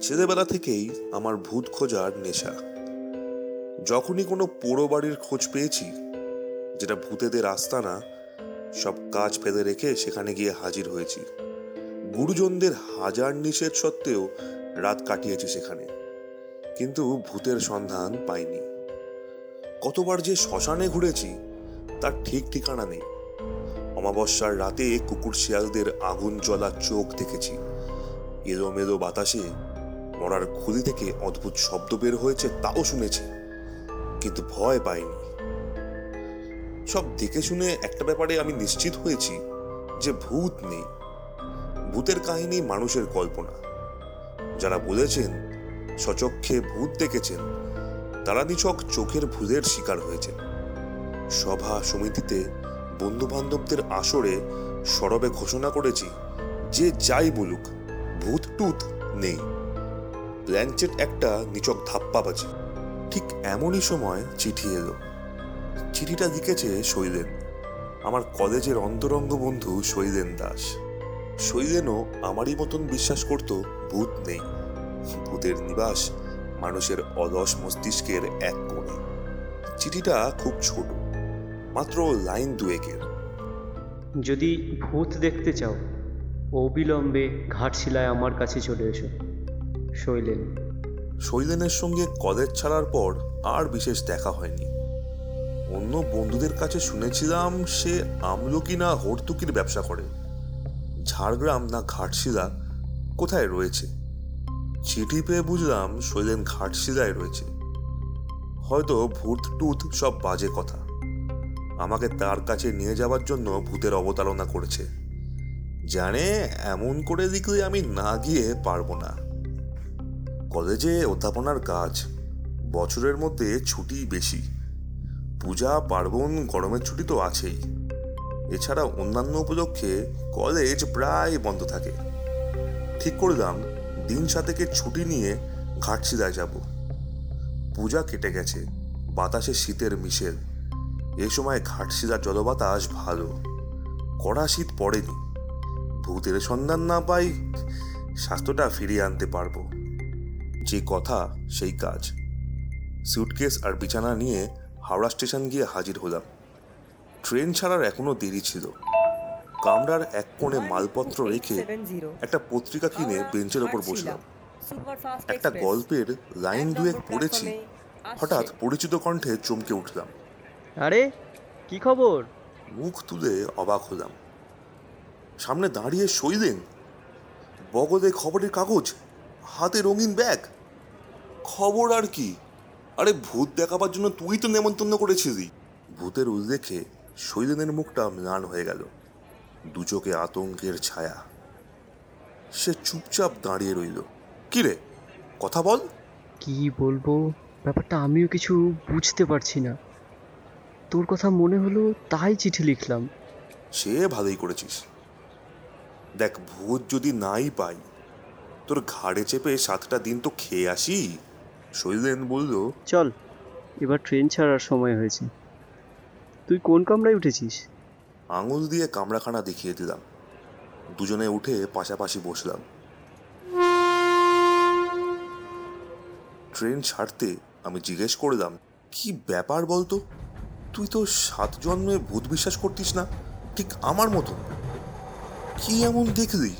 ছেলেবেলা থেকেই আমার ভূত খোঁজার নেশা। যখনই কোনো পোড়ো বাড়ির খোঁজ পেয়েছি, যেটা ভূতেদের আস্তানা সব কাজ ফেলে রেখে সেখানে গিয়ে হাজির হয়েছি। গুরুজনদের হাজার নিষেধ সত্ত্বেও রাত কাটিয়েছি সেখানে। কিন্তু ভূতের সন্ধান পাইনি। কতবার যে শ্মশানে ঘুরেছি, তার ঠিক ঠিকানা নেই। অমাবস্যার রাতে কুকুর শিয়ালদের আগুন জ্বলা চোখ দেখেছি। এলোমেলো বাতাসে মরার খুলি থেকে অদ্ভুত শব্দ বের হয়েছে তাও শুনেছি, কিন্তু ভয় পাইনি। সব দেখে শুনে একটা ব্যাপারে আমি নিশ্চিত হয়েছি যে ভূত নেই। ভূতের কাহিনী মানুষের কল্পনা। যারা বলেছেন সচক্ষে ভূত দেখেছেন, তারা নিছক চোখের ভূতের শিকার হয়েছেন। সভা সমিতিতে বন্ধু বান্ধবদের আসরে সরবে ঘোষণা করেছি, যে যাই বলুক ভূত টুত নেই। প্ল্যানচেট একটা নিচক ধাপ্পাবাজি ঠিক এমনই সময় চিঠি এলো। চিঠিটা লিখেছে শৈলেন। আমার কলেজের অন্তরঙ্গ বন্ধু শৈলেন দাস। শৈলেনও আমারই মতন বিশ্বাস করত, ভূত নেই। ভূতের নিবাস মানুষের অলস মস্তিষ্কের এক কোণে। চিঠিটা খুব ছোট, মাত্র লাইন দুয়েকের। যদি ভূত দেখতে চাও, অবিলম্বে ঘাটশিলায় আমার কাছে চলে এসো। শৈলেন। শৈলেনের সঙ্গে কলেজ ছাড়ার পর আর বিশেষ দেখা হয়নি। অন্য বন্ধুদের কাছে শুনেছিলাম সে আমলকি না হর্তুকির ব্যবসা করে। ঝাড়গ্রাম না ঘাটশিলা কোথায় রয়েছে? চিঠি পেয়ে বুঝলাম শৈলেন ঘাটশিলায় রয়েছে। হয়তো ভূত টুত সব বাজে কথা। আমাকে তার কাছে নিয়ে যাওয়ার জন্য ভূতের অবতারণা করেছে। জানে এমন করে লিখলে আমি না গিয়ে পারব না। কলেজে অধ্যাপনার কাজ, বছরের মধ্যে ছুটি বেশি। পূজা, পার্বণ, গরমের ছুটি তো আছেই। এছাড়া অন্যান্য উপলক্ষে কলেজ প্রায় বন্ধ থাকে। ঠিক করলাম, দিন সাতেকের ছুটি নিয়ে ঘাটশিলায় যাব। পূজা কেটে গেছে, বাতাসে শীতের মিশেল। এ সময় ঘাটশিলার জলবাতাস ভালো। কড়া শীত পড়েনি। ভূতের সন্ধান না পাই স্বাস্থ্যটা ফিরিয়ে আনতে পারব। যে কথা সেই কাজ। সুটকেস আর বিছানা নিয়ে হাওড়া স্টেশন গিয়ে হাজির হলাম। ট্রেন ছাড়ার এখনও দেরি ছিল। কামরার এক কোণে মালপত্র রেখে একটা পত্রিকা কিনে বেঞ্চের ওপর বসলাম। একটা গল্পের লাইন দুয়েক পড়েছি। হঠাৎ পরিচিত কণ্ঠে চমকে উঠলাম। আরে কি খবর? মুখ তুলে অবাক হলাম। সামনে দাঁড়িয়ে শৈলেন বগলে খবরের কাগজ? হাতে রঙিন ব্যাগ? খবর আর কি? আরে ভূত দেখাবার জন্য তুই তো নেমন্তন্ন করেছিলি। ভূতের উল দেখে শৈলেনের মুখটা ম্লান হয়ে গেল। দু চোখে আতঙ্কের ছায়া। সে চুপচাপ দাঁড়িয়ে রইল। কি রে? কথা বল। কি বলব? ব্যাপারটা আমিও কিছু বুঝতে পারছি না। তোর কথা মনে হলো তাই চিঠি লিখলাম। সে ভালোই করেছিস। দেখ ভূত যদি নাই পাই তোর ঘাড়ে চেপে সাতটা দিন তো খেয়ে আসি শৈলেন বলল চল এবার ট্রেন ছাড়ার সময় হয়েছে। তুই কোন কামরায় উঠেছিস? আঙুল দিয়ে কামড়াখানা দেখিয়ে দিলাম। দুজনে উঠে পাশাপাশি বসলাম। ট্রেন ছাড়তে আমি জিজ্ঞেস করলাম কি ব্যাপার বলতো? তুই তো সাত জন্মে ভূত বিশ্বাস করতিস না ঠিক আমার মতন। কি এমন দেখলি?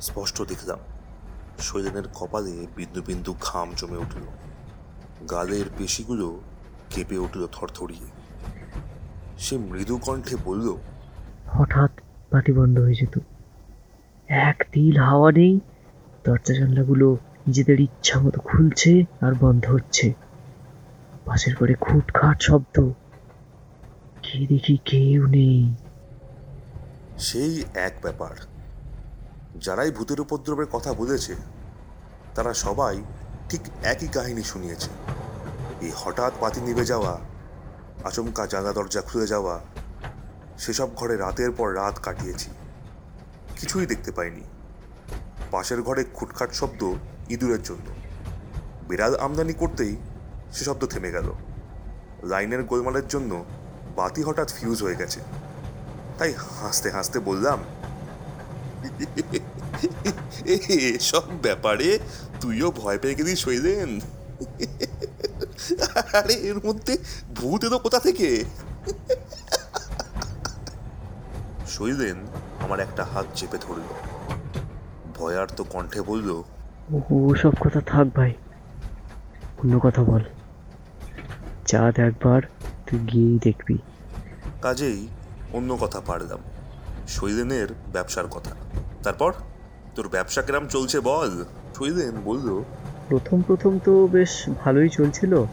স্পষ্ট দেখলাম। শৈলেনের কপালে বিন্দু বিন্দু ঘাম জমে উঠল। গালের পেশিগুলো কেঁপে উঠল থরথরিয়ে। সে মৃদু কণ্ঠে বলল হঠাৎ পাটি বন্ধ হয়ে যেত। এক তিল হাওয়া নেই দরজা জানলাগুলো নিজেদের ইচ্ছা মতো খুলছে আর বন্ধ হচ্ছে। পাশের ঘরে খুটখাট শব্দ। কে দেখি কেউ নেই। সেই এক ব্যাপার। যারাই ভূতের উপদ্রবের কথা বলেছে তারা সবাই ঠিক একই কাহিনী শুনিয়েছে। এই হঠাৎ পাতি নিভে যাওয়া, আচমকা জানলা দরজা খুলে যাওয়া, সেসব ঘরে রাতের পর রাত কাটিয়েছি। কিছুই দেখতে পাইনি। পাশের ঘরে খুটখাট শব্দ ইঁদুরের জন্য। বিড়াল আমদানি করতেই সে শব্দ থেমে গেল। লাইনের গোলমালের জন্য বাতি হঠাৎ ফিউজ হয়ে গেছে। তাই হাসতে হাসতে বললাম এসব ব্যাপারে তুইও ভয় পেয়ে গেলি সইলেন আরে এর মধ্যে ভূত এলো কোথা থেকে? সইলেন আমার একটা হাত চেপে ধরল। ভয়ার তো কণ্ঠে বলল ও সব কথা থাক ভাই অন্য কথা বল। চাঁদ একবার তুই গিয়েই দেখবি। কাজেই অন্য কথা পারলাম। শৈলেনের ব্যবসার কথা। তারপর? তোর ব্যবসা কিরাম চলছে বল। শৈলেন বলল। প্রথম প্রথম তো বেশ ভালোই চলছিল।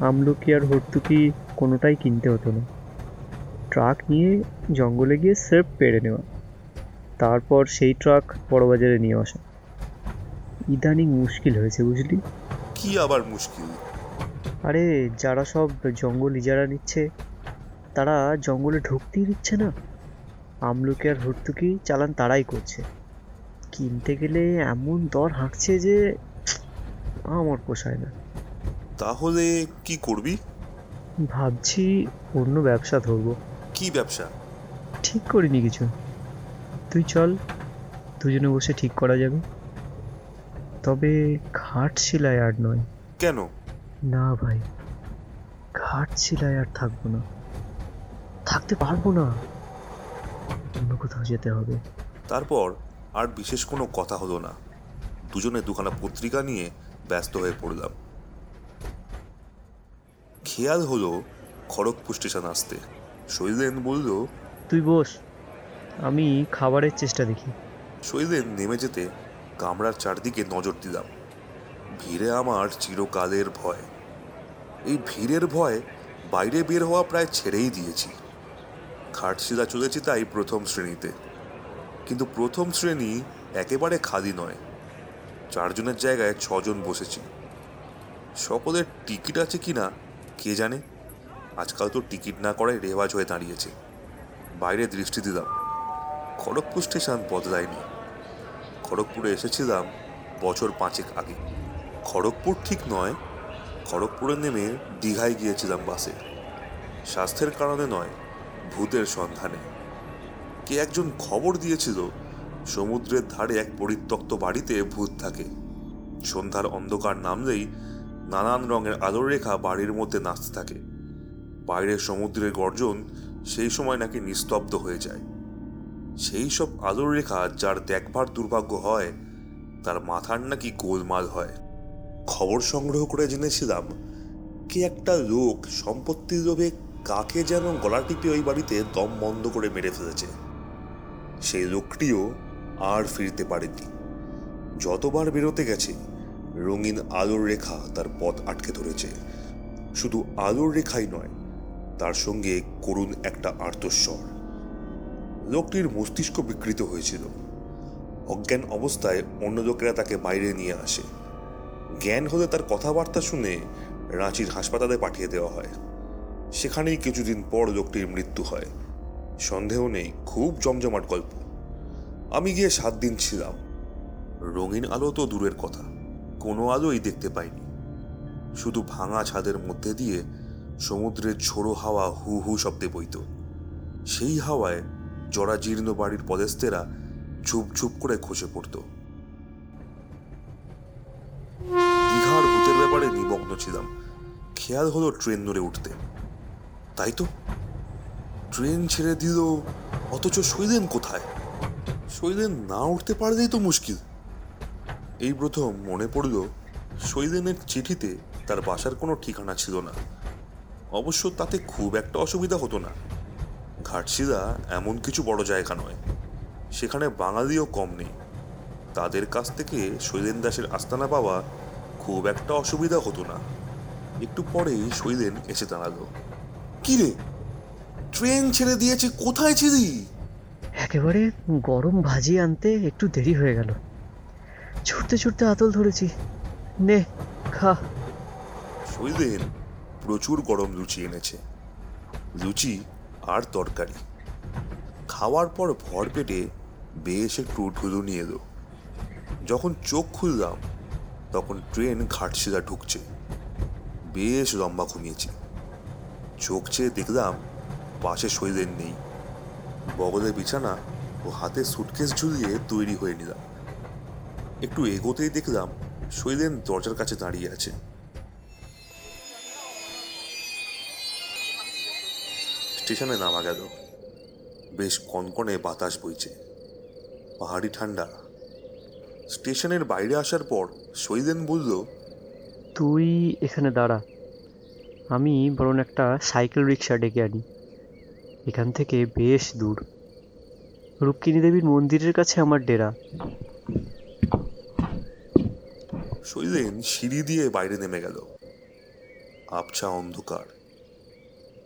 আমলকি আর হর্তুকি কোনোটাই কিনতে হতো না। ট্রাক নিয়ে জঙ্গলে গিয়ে সেফ পেড়ে নেওয়া। তারপর সেই ট্রাক বড়বাজারে নিয়ে আসা। ইদানিং মুশকিল হয়েছে বুঝলি? কি আবার মুশকিল? আরে যারা সব জঙ্গল ইজারা নিচ্ছে তারা জঙ্গলে ঢুকতেই দিচ্ছে না। আমলকি আর হর্তুকি চালান তারাই করছে। কিনতে গেলে এমন দর হাঁকছে যে আমার পোষায় না। তাহলে কি করবি? ভাবছি অন্য ব্যবসা ধরবো। কি ব্যবসা? ঠিক করিনি কিছু। তুই চল দুজনে বসে ঠিক করা যাবে। তবে ঘাট শিলায় আর নয়। কেন? না ভাই ঘাট শিলায় আর থাকব না। থাকতে পারব না। অন্য কোথাও যেতে হবে। তারপর? আর বিশেষ কোনো কথা হলো না। দুজনে দুখানা পত্রিকা নিয়ে ব্যস্ত হয়ে পড়লাম। খেয়াল হলো খড়গপুর স্টেশন আসতে। শৈলেন বলল তুই বস আমি খাবারের চেষ্টা দেখি। শৈলেন নেমে যেতে কামরার চারদিকে নজর দিলাম। ভিড়ে আমার চিরকালের ভয়। এই ভিড়ের ভয় বাইরে বের হওয়া প্রায় ছেড়েই দিয়েছি। খাটশিলা চলেছি তাই প্রথম শ্রেণীতে। কিন্তু প্রথম শ্রেণি একেবারে খালি নয়। চারজনের জায়গায় ছজন বসেছি সকলের টিকিট আছে কিনা, কে জানে? আজকাল তো টিকিট না করাই রেওয়াজ হয়ে দাঁড়িয়েছে। বাইরে দৃষ্টি দিলাম। খড়গপুর স্টেশন বদলায়নি। খড়গপুরে এসেছিলাম বছর পাঁচেক আগে। খড়গপুর ঠিক নয়, খড়গপুরে নেমে দীঘায় গিয়েছিলাম বাসে। স্বাস্থ্যের কারণে নয়, ভূতের সন্ধানে। কে একজন খবর দিয়েছিল। সমুদ্রের ধারে এক পরিত্যক্ত বাড়িতে ভূত থাকে। সন্ধ্যার অন্ধকার নামলেই নানান রঙের আলোর রেখা বাড়ির মধ্যে নাচতে থাকে। বাইরের সমুদ্রের গর্জন সেই সময় নাকি নিস্তব্ধ হয়ে যায়। সেই সব আলোর রেখা যার দেখবার দুর্ভাগ্য হয়, তার মাথার নাকি গোলমাল হয়। খবর সংগ্রহ করে জেনেছিলাম, কে একটা লোক সম্পত্তির লোভে কাকে যেন গলা টিপে ওই বাড়িতে দম বন্ধ করে মেরে ফেলেছে। সেই লোকটিও আর ফিরতে পারেনি যতবার বেরোতে গেছে, রঙিন আলোর রেখা তার পথ আটকে ধরেছে। শুধু আলোর রেখাই নয়, তার সঙ্গে করুণ একটা আর্তস্বর। লোকটির মস্তিষ্ক বিকৃত হয়েছিল। অজ্ঞান অবস্থায় অন্য লোকেরা তাকে বাইরে নিয়ে আসে। জ্ঞান হলে তার কথাবার্তা শুনে রাঁচির হাসপাতালে পাঠিয়ে দেওয়া হয়। সেখানেই কিছুদিন পর লোকটির মৃত্যু হয়। সন্দেহ নেই, খুব জমজমাট গল্প। আমি গিয়ে সাত দিন ছিলাম। রঙিন আলো তো দূরের কথা, কোনো আলোই দেখতে পাইনি। শুধু ভাঙা ছাদের মধ্যে দিয়ে সমুদ্রের ঝোড়ো হাওয়া হু হু শব্দে বইত। সেই হাওয়ায় জরাজীর্ণ বাড়ির পদেস্তেরা ঝুপ ঝুপ করে খসে পড়ত। দীঘার ভূতের ব্যাপারে নিমগ্ন ছিলাম। খেয়াল হলো ট্রেন ধরে উঠতে। তাই তো? ট্রেন ছেড়ে দিল, অথচ শৈলেন কোথায়? শৈলেন না উঠতে পারলেই তো মুশকিল। এই প্রথম মনে পড়ল, শৈলেনের চিঠিতে তার বাসার কোনো ঠিকানা ছিল না। অবশ্য তাতে খুব একটা অসুবিধা হতো না। ঘাটশিলা এমন কিছু বড় জায়গা নয়। সেখানে বাঙালিও কম নেই। তাদের কাছ থেকে শৈলেন দাসের আস্তানা পাওয়া খুব একটা অসুবিধা হতো না। একটু পরেই শৈলেন এসে দাঁড়াল। কি রে? ট্রেন ছেড়ে দিয়েছে কোথায় ছিলি? একেবারে গরম ভাজি আনতে একটু দেরি হয়ে গেল। ছুটতে ছুটতে আতল ধরেছি। নে খা। শৈলেন প্রচুর গরম লুচি এনেছে। লুচি আর তরকারি। খাওয়ার পর ভর পেটে বেশ একটু ঢুলুনি এলো। যখন চোখ খুললাম তখন ট্রেন ঘাটশিলা ঢুকছে। বেশ লম্বা ঘুমিয়েছি। চোখ চেয়ে দেখলাম পাশে শৈলেন নেই। বগলের বিছানা ও হাতে সুটকেস ঝুলিয়ে তৈরি হয়ে নিলাম। একটু এগোতেই দেখলাম শৈলেন দরজার কাছে দাঁড়িয়ে আছে। স্টেশনে নামা গেল। বেশ কনকনে বাতাস বইছে। পাহাড়ি ঠান্ডা। স্টেশনের বাইরে আসার পর শৈলেন বলল, তুই এখানে দাঁড়া। আমি বরং একটা সাইকেল রিক্সা ডেকে আনি। এখান থেকে বেশ দূর। রুক্মিণী দেবীর মন্দিরের কাছে আমার ডেরা। শৈলেন সিঁড়ি দিয়ে বাইরে নেমে গেল। আবছা অন্ধকার।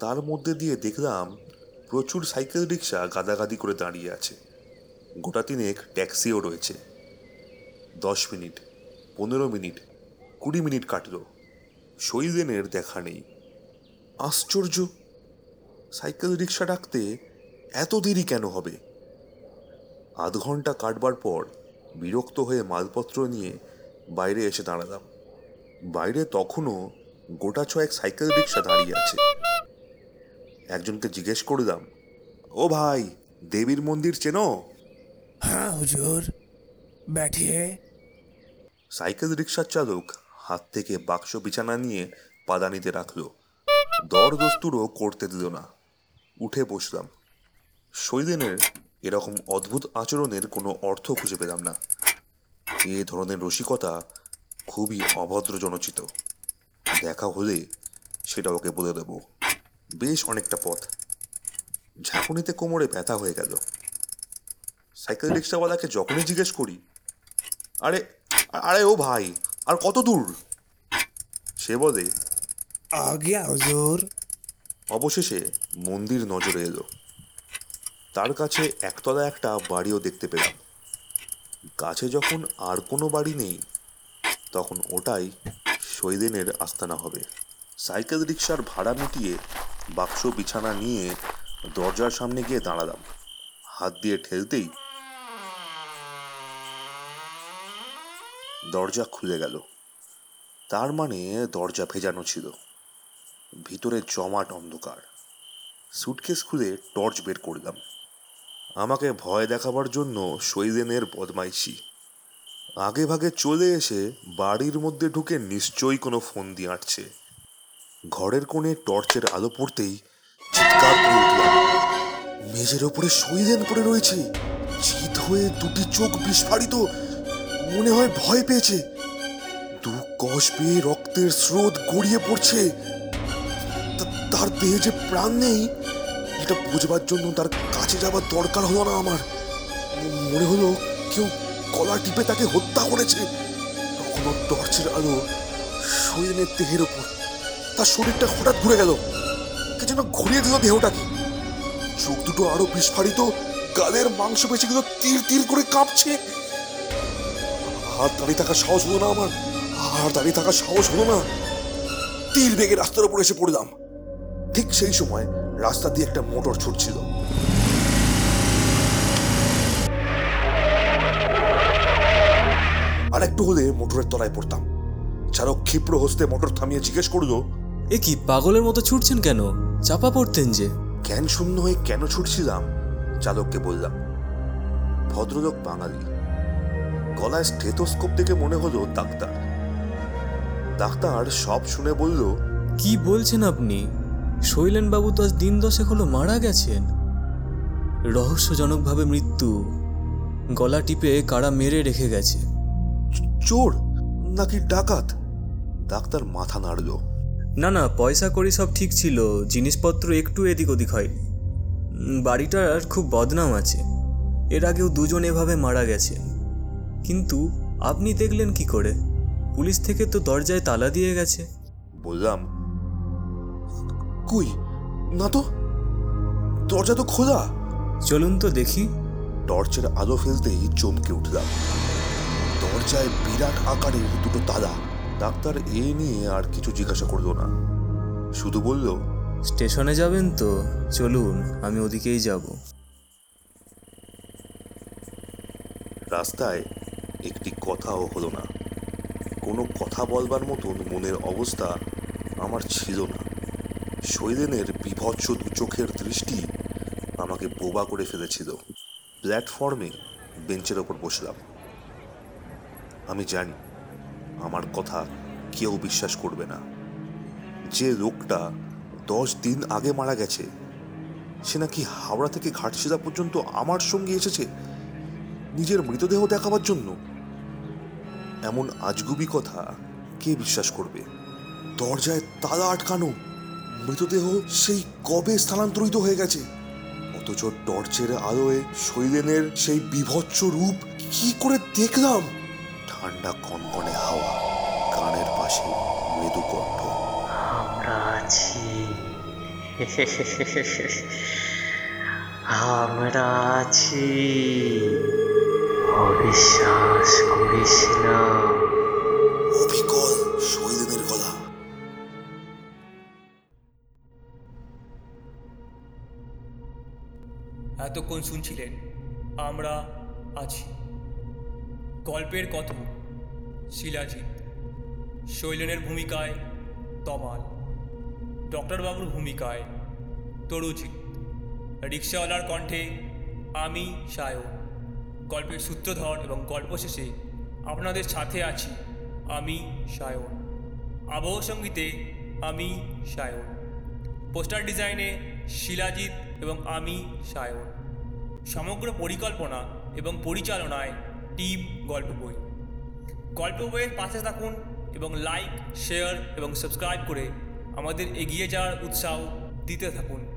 তার মধ্যে দিয়ে দেখলাম প্রচুর সাইকেল রিক্সা গাদাগাদি করে দাঁড়িয়ে আছে। গোটা তিনেক ট্যাক্সিও রয়েছে। দশ মিনিট, পনেরো মিনিট, কুড়ি মিনিট কাটল। শৈলেনের দেখা নেই। আশ্চর্য! সাইকেল রিক্সা ডাকতে এত দেরি কেন হবে? আধ ঘণ্টা কাটবার পর বিরক্ত হয়ে মালপত্র নিয়ে বাইরে এসে দাঁড়ালাম। বাইরে তখনও গোটা ছয়েক সাইকেল রিক্সা দাঁড়িয়ে আছে। একজনকে জিজ্ঞেস করলাম ও ভাই দেবীর মন্দির চেনো? হ্যাঁ হুজুর। ব্যাঠিয়ে সাইকেল রিক্সার চালক হাত থেকে বাক্স বিছানা নিয়ে পাদানিতে রাখল। দর দস্তুরও করতে দিল না। উঠে বসলাম। শৈলেনের এরকম অদ্ভুত আচরণের কোনো অর্থ খুঁজে পেলাম না। এ ধরনের রসিকতা খুবই অভদ্র জনচিত দেখা হলে সেটা ওকে বলে দেব। বেশ অনেকটা পথ। ঝাঁকুনিতে কোমরে ব্যথা হয়ে গেল। সাইকেল রিক্সাওয়ালাকে যখনই জিজ্ঞেস করি, আরে আরে ও ভাই, আর কত দূর? সে বলে, আগে আজর অবশেষে মন্দির নজরে এলো। তার কাছে একতলা একটা বাড়িও দেখতে পেলাম। কাছে যখন আর কোনো বাড়ি নেই, তখন ওটাই শৈলেনের আস্তানা হবে। সাইকেল রিক্সার ভাড়া মিটিয়ে বাক্স বিছানা নিয়ে দরজার সামনে গিয়ে দাঁড়ালাম। হাত দিয়ে ঠেলতেই দরজা খুলে গেল। তার মানে দরজা ভেজানো ছিল। ভিতরে জমাট অন্ধকার। সুটকেস খুলে টর্চ বের করলাম। আমাকে ভয় দেখাবার জন্য শৈলেনের বদমাইশি। আগে ভাগে চলে এসে বাড়ির মধ্যে ঢুকে নিশ্চয়ই কোনো ফোন দিয়ে আঁটছে। ঘরের কোণে টর্চের আলো পড়তেই চিৎকার করে মেঝের ওপরে শৈলেন পড়ে রয়েছে। চিত হয়ে দুটি চোখ বিস্ফারিত, মনে হয় ভয় পেয়েছে। দু কষ পেয়ে রক্তের স্রোত গড়িয়ে পড়ছে। তার দেহে যে প্রাণ নেই, এটা বুঝবার জন্য তার কাছে যাবার দরকার হলো না আমার। মনে হলো কেউ গলা টিপে তাকে হত্যা করেছে। কখনো টর্চের আলো শৈলেনের দেহের ওপর, তার শরীরটা হঠাৎ ঘুরে গেল। কে যেন ঘুরিয়ে দিল দেহটাকে। চোখ দুটো আরও বিস্ফারিত, গালের মাংসপেশিগুলো তীর তীর করে কাঁপছে। আর দাঁড়িয়ে থাকার সাহস হলো না আমার, আর দাঁড়িয়ে থাকার সাহস হলো না। তীর বেগে রাস্তার উপর এসে পড়লাম। ঠিক সেই সময় রাস্তা দিয়ে একটা মোটর ছুটছিল। আর একটু হলে মোটরের তলায় পড়তাম। চালক ক্ষিপ্র হস্তে মোটর থামিয়ে জিজ্ঞেস করল এ কি পাগলের মতো ছুটছেন কেন? চাপা পড়তেন যে। জ্ঞান শূন্য হয়ে কেন ছুটছিলাম? চালককে বললাম ভদ্রলোক বাঙালি। গলায় স্টেথোস্কোপ দেখে মনে হলো ডাক্তার। ডাক্তার সব শুনে বলল কি বলছেন আপনি? শৈলেন বাবু তো আজ দিন দশেক হলো মারা গেছেন। রহস্যজনকভাবে মৃত্যু গলা টিপে কারা মেরে রেখে গেছে। চোর? নাকি ডাকাত? ডাক্তার মাথা নাড়ল। না না পয়সা করি সব ঠিক ছিল জিনিসপত্র একটু এদিক ওদিক হয়নি। বাড়িটার খুব বদনাম আছে। এর আগেও দুজন এভাবে মারা গেছে। কিন্তু আপনি দেখলেন কি করে? পুলিশ থেকে তো দরজায় তালা দিয়ে গেছে। বললাম কই? না তো। দরজা তো খোলা। চলুন তো দেখি। টর্চের আলো ফেলতেই চমকে উঠলাম। দরজায় বিরাট আকারের দুটো তালা। ডাক্তার এ নিয়ে আর কিছু জিজ্ঞাসা করল না। শুধু বলল স্টেশনে যাবেন তো? চলুন আমি ওদিকেই যাব। রাস্তায় একটি কথাও হলো না। কোনো কথা বলবার মতন মনের অবস্থা আমার ছিল না। শৈলেনের বিভৎস চোখের দৃষ্টি আমাকে বোবা করে ফেলেছিল। প্ল্যাটফর্মে বেঞ্চের ওপর বসলাম। আমি জানি, আমার কথা কেউ বিশ্বাস করবে না। যে লোকটা দশ দিন আগে মারা গেছে, সে নাকি হাওড়া থেকে ঘাটশিলা পর্যন্ত আমার সঙ্গে এসেছে, নিজের মৃতদেহ দেখাবার জন্য। এমন আজগুবি কথা কে বিশ্বাস করবে? দরজায় তালা আটকানো মৃতদেহ সেই কবে স্থানান্তরিত হয়ে গেছে? অথচ টর্চের আলোয় শৈলেনের সেই বিভৎস রূপ কি করে দেখলাম? ঠান্ডা কনকনে হাওয়া, কানের পাশে মৃদু কণ্ঠ। আমরা আছি। আমরা আছি। অবিশ্বাস করিস না এতক্ষণ শুনছিলেন? আমরা আছি। গল্পের কথক শিলাজিৎ। শৈলেনের ভূমিকায় তমাল। ডক্টরবাবুর ভূমিকায় তরুজিৎ। রিক্সাওয়ালার কণ্ঠে আমি, সায়ন। গল্পের সূত্রধর এবং গল্প শেষে আপনাদের সাথে আছি আমি, সায়ন। আবহ সঙ্গীতে আমি, সায়ন। পোস্টার ডিজাইনে শিলাজিৎ এবং আমি, সায়ন। সমগ্র পরিকল্পনা এবং পরিচালনায় টিম গল্প বই। গল্প বইয়ের পাশে থাকুন এবং লাইক শেয়ার এবং সাবস্ক্রাইব করে আমাদের এগিয়ে যাওয়ার উৎসাহ দিতে থাকুন।